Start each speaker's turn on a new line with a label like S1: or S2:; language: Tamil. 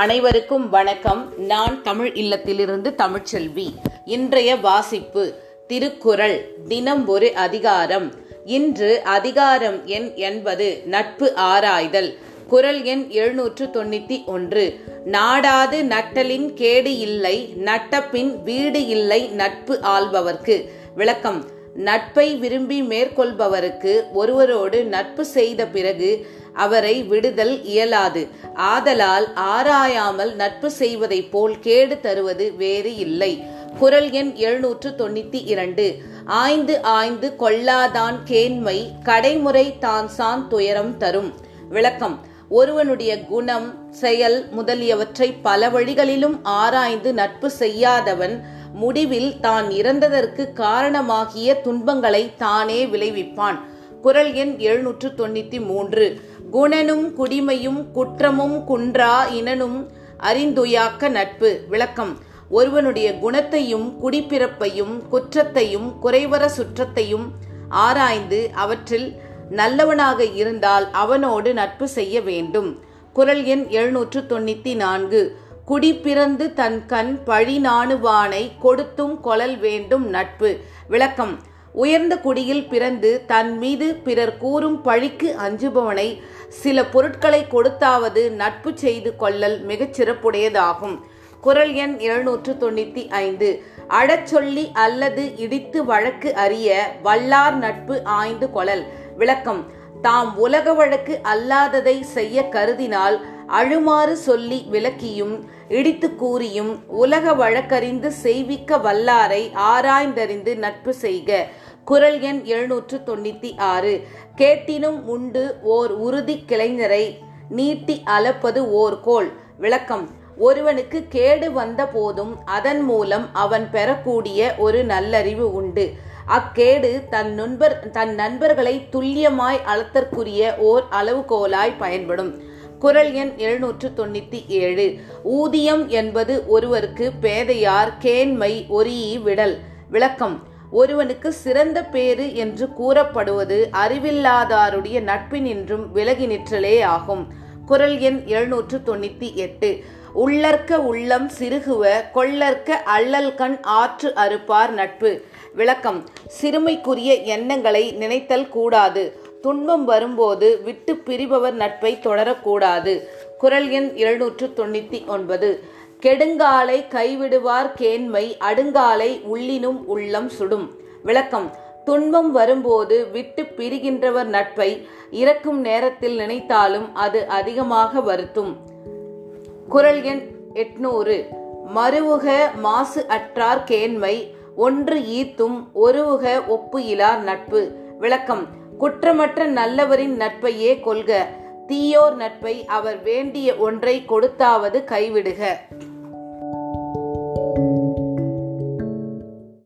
S1: அனைவருக்கும் வணக்கம். நான் தமிழ் இல்லத்திலிருந்து தமிழ்ச்செல்வி. இன்றைய வாசிப்பு திருக்குறள் தினம் ஒரு அதிகாரம். இன்று அதிகாரம் எண் என்பது நட்பு ஆராய்தல். குரல் எண் எழுநூற்று தொண்ணூத்தி ஒன்று. நாடாது நட்டலின் கேடு இல்லை நட்டப்பின் வீடு இல்லை நட்பு ஆள்பவர்க்கு. விளக்கம் நட்பை விரும்பி மேற்கொள்பவருக்கு ஒருவரோடு நட்பு செய்த பிறகு அவரை விடுதல் இயலாது. ஆதலால் ஆராயாமல் நட்பு செய்வதைப் போல் கேடு தருவது வேறு இல்லை. குரல் எண் எழுநூற்று தொண்ணூத்தி இரண்டு. ஆய்ந்து ஆய்ந்து கொள்ளாதான் கேண்மை கடைமுறை தான் சான் துயரம் தரும். விளக்கம். ஒருவனுடைய குணம் செயல் முதலியவற்றை பல வழிகளிலும் ஆராய்ந்து நட்பு செய்யாதவன் முடிவில் தான் இறந்ததற்கு காரணமாகிய துன்பங்களை தானே விளைவிப்பான். குரல் எண் எழுநூற்று தொண்ணூற்றி மூன்று. குணனும் குடிமையும் குற்றமும் குன்றா இனனும் அறிந்துயாக்க நட்பு. விளக்கம். ஒருவனுடைய குணத்தையும் குடிப்பிறப்பையும் குற்றத்தையும் குறைவர சுற்றத்தையும் ஆராய்ந்து அவற்றில் நல்லவனாக இருந்தால் அவனோடு நட்பு செய்ய வேண்டும். குரல் எண் எழுநூற்று தொண்ணூற்றி நான்கு. குடி பிறந்து தன் கண் பழி நாணுவானை கொடுத்தும் கொளல் வேண்டும் நட்பு. விளக்கம். உயர்ந்த குடியில் பிறந்து தன் மீது பிறர் கூறும் பழிக்கு அஞ்சுபவனை சில பொருட்களை கொடுத்தாவது நட்பு செய்து கொள்ளல் மிகச் சிறப்புடையதாகும். குரல் எண் எழுநூற்று தொண்ணூத்தி ஐந்து அடச்சொல்லி அல்லது இடித்து வழக்கு அறிய வல்லார் நட்பு ஆய்ந்து கொளல் விளக்கம். தாம் உலக வழக்கு அல்லாததை செய்ய கருதினால் அழுமாறு சொல்லி விளக்கியும் இடித்து கூறியும் உலக வழக்கறிந்து செய்விக்க வல்லாரை ஆராய்ந்தறிந்து நட்பு செய்க. குரல் எண் எழுநூற்று தொண்ணூத்தி ஆறு. கேட்டினும் உண்டு ஓர் உறுதி கிளைஞரை நீட்டி அளப்பது ஓர் கோல். விளக்கம். ஒருவனுக்கு கேடு வந்த போதும் அதன் மூலம் அவன் பெறக்கூடிய ஒரு நல்லறிவு உண்டு. அக்கேடு தன் நண்பர் தன் நண்பர்களை துல்லியமாய் அளத்தற்குரிய ஓர் அளவுகோலாய் பயன்படும். குரல் எண் எழுநூற்று தொண்ணூற்றி ஏழு. ஊதியம் என்பது ஒருவருக்கு பேதையார் கேண்மை ஒரியி விடல். விளக்கம். ஒருவனுக்கு சிறந்த பேறு என்று கூறப்படுவது அறிவில்லாதாருடைய நட்பினின்றும் விலகி நிற்றலே ஆகும். குரல் எண் எழுநூற்று தொண்ணூத்தி எட்டு. உள்ளற்க உள்ளம் சிறுகுவ கொள்ளற்க அல்லல் கண் ஆற்று அறுப்பார் நட்பு. விளக்கம். சிறுமைக்குரிய எண்ணங்களை நினைத்தல் கூடாது. துன்பம் வரும்போது விட்டு பிரிபவர் நட்பை தொடரக்கூடாது. குரல் எண் எழுநூற்று தொண்ணூத்தி ஒன்பது கெடுங்காலை கைவிடுவார் கேண்மை அடுங்காலை உள்ளினும் உள்ளம் சுடும். விளக்கம். துன்பம் வரும்போது விட்டு பிரிகின்றவர் நட்பை இறக்கும் நேரத்தில் நினைத்தாலும் அது அதிகமாக வருத்தும். குரல் எண் எட்நூறு. மறுவுக மாசு அற்றார் கேண்மை ஒன்று ஈத்தும் ஒருவுக ஒப்பு இலார் நட்பு. விளக்கம். குற்றமற்ற நல்லவரின் நட்பையே கொள்க. தீயோர் நட்பை அவர் வேண்டிய ஒன்றை கொடுத்தாவது கைவிடுக.